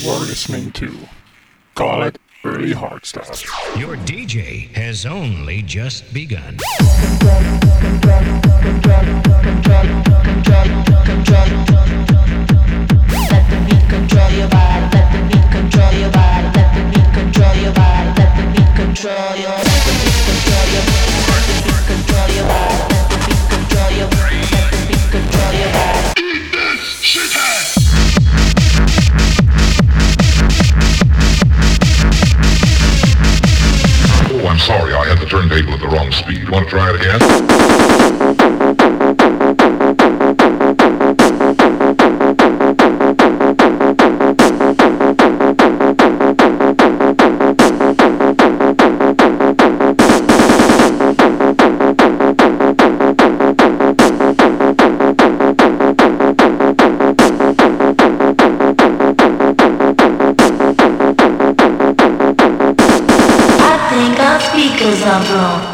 You are listening to Call It Early Hardstyle. Your DJ has only just begun. Let the beat control your body. Let the beat control your body. Let the beat control your body. Let the beat control your. Let the beat control your. Let the beat control your body. Sorry, I had the turntable at the wrong speed. Want to try it again? Speakers are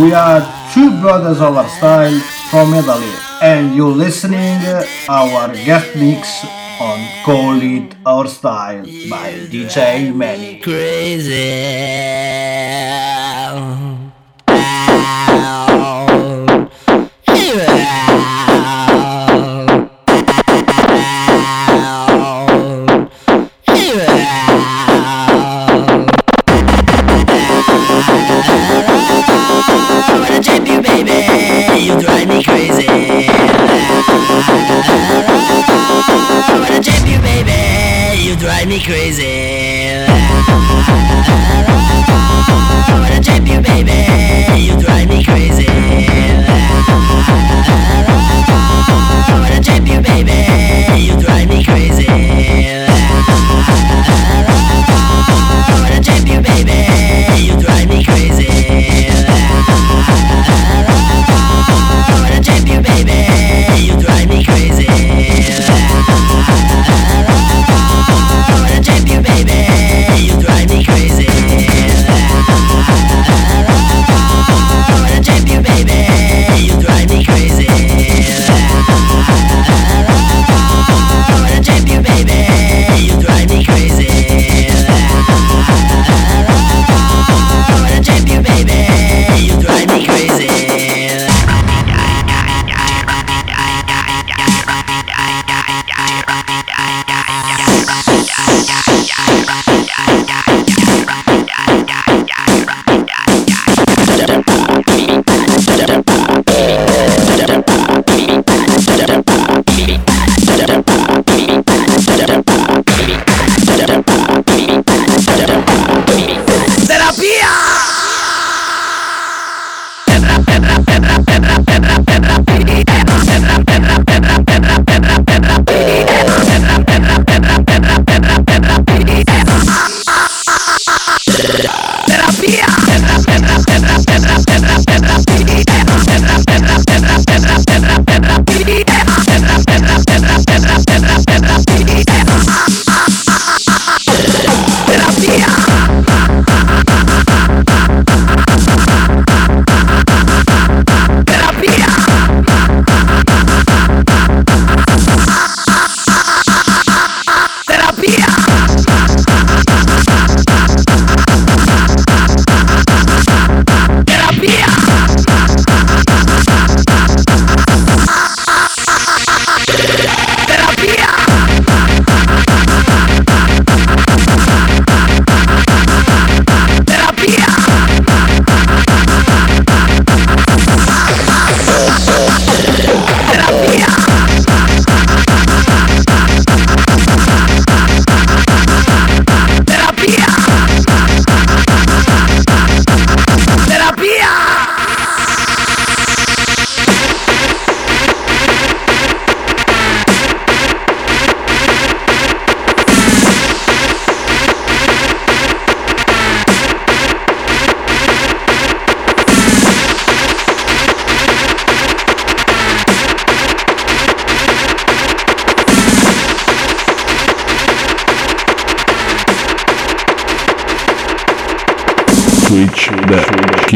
we are two brothers of Hardstyle from Italy and you're listening our guest mix on Call It Hardstyle by DJ Mani. wanna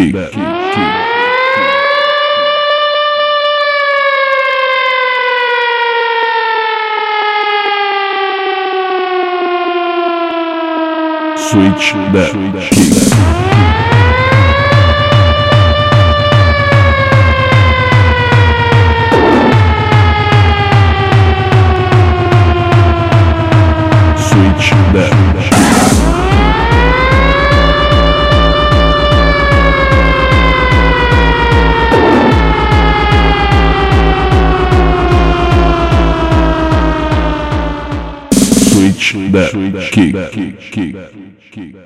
kick. kick. kick. Switch that kick. kick, kick, kick, kick.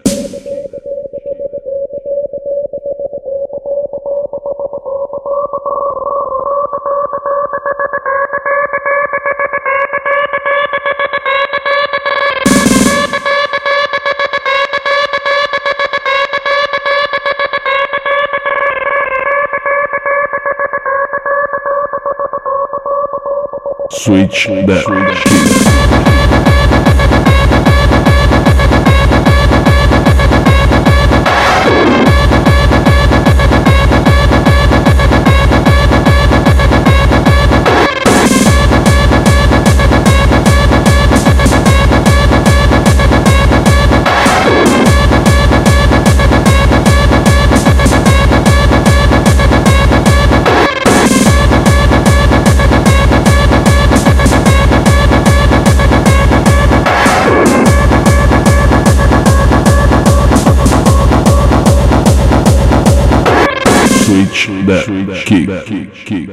Switch that. Switch. kick, kick, kick.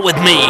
With me.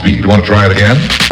Speed. Want to try it again?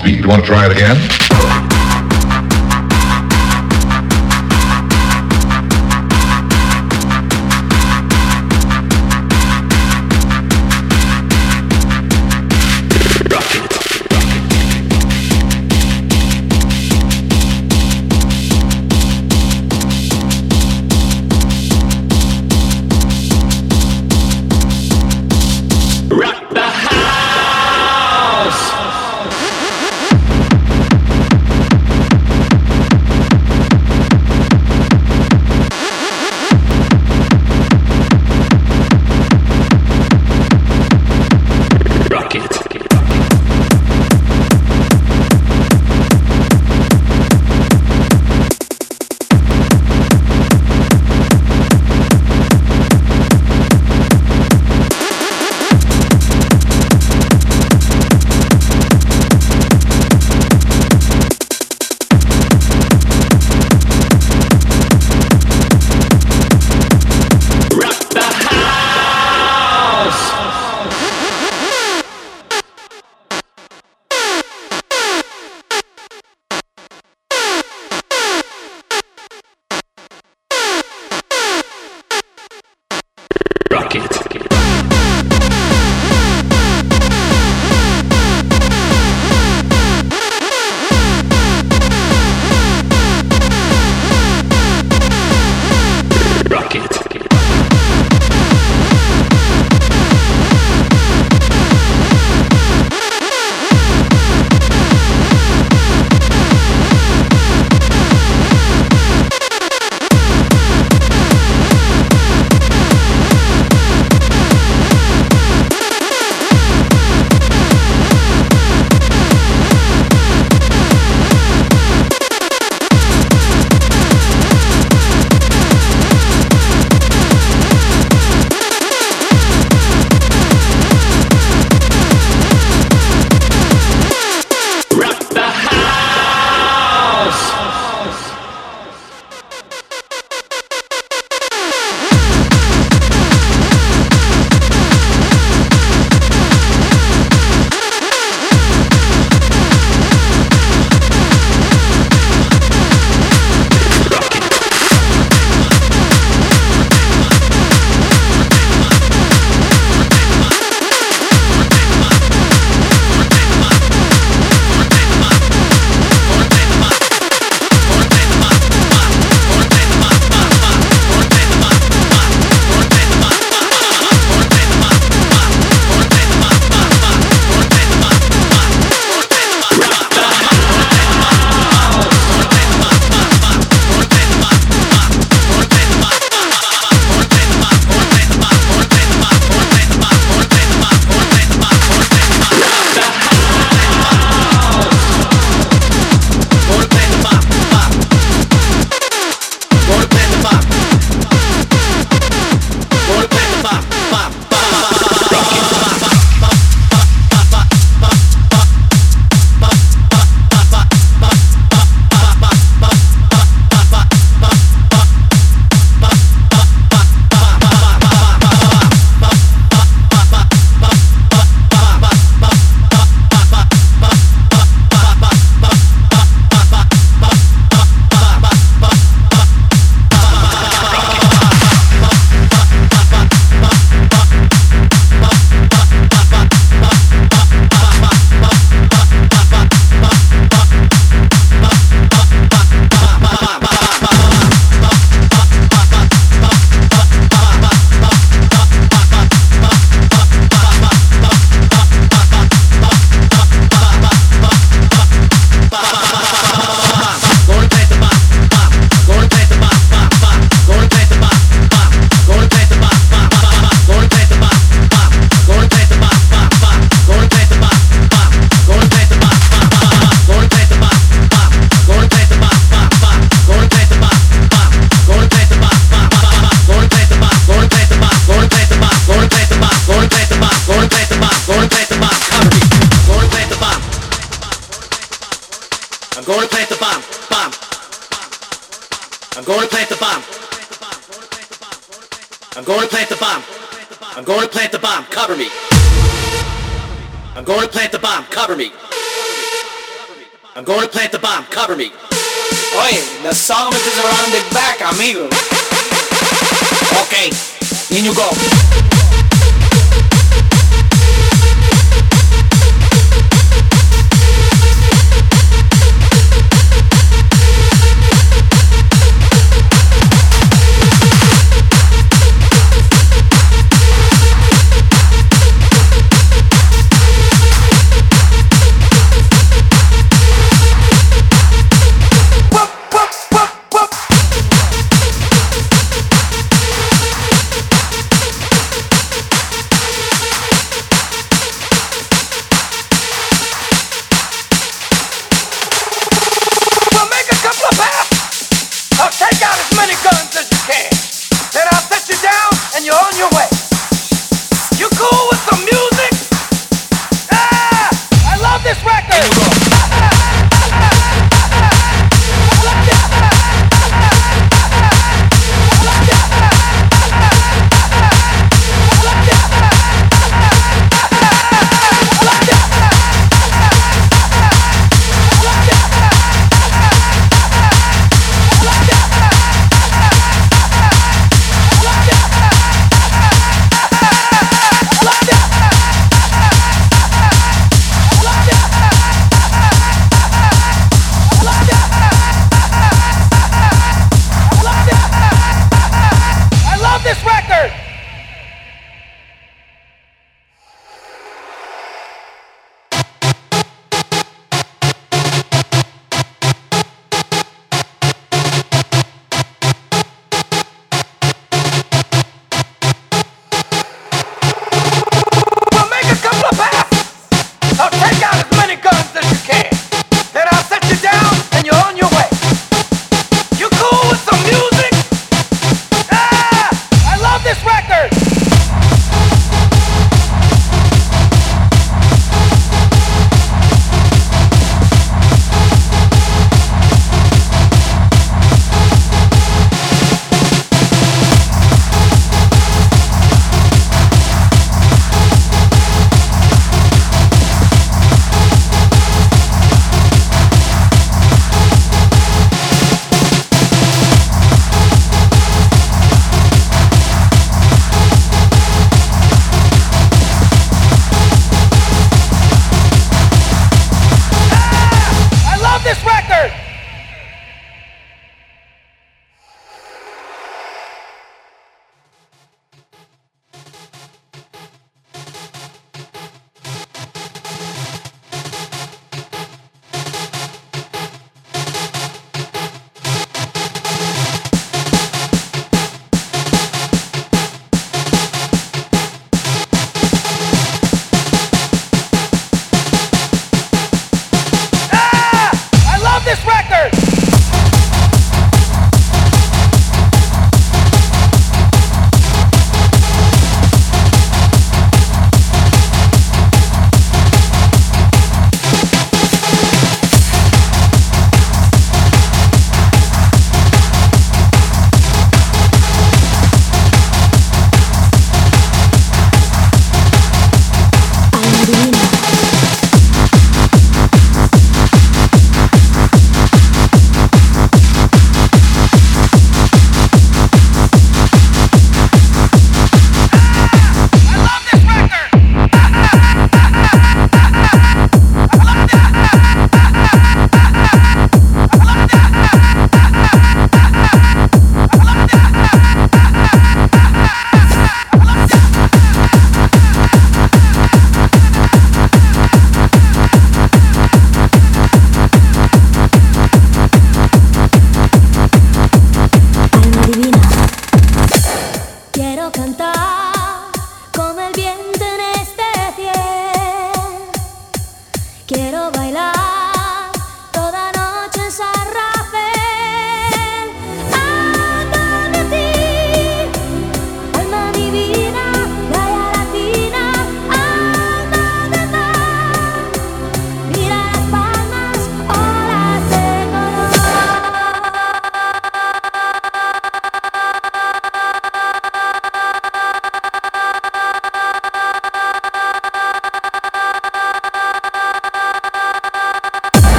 Speed. Want to try it again?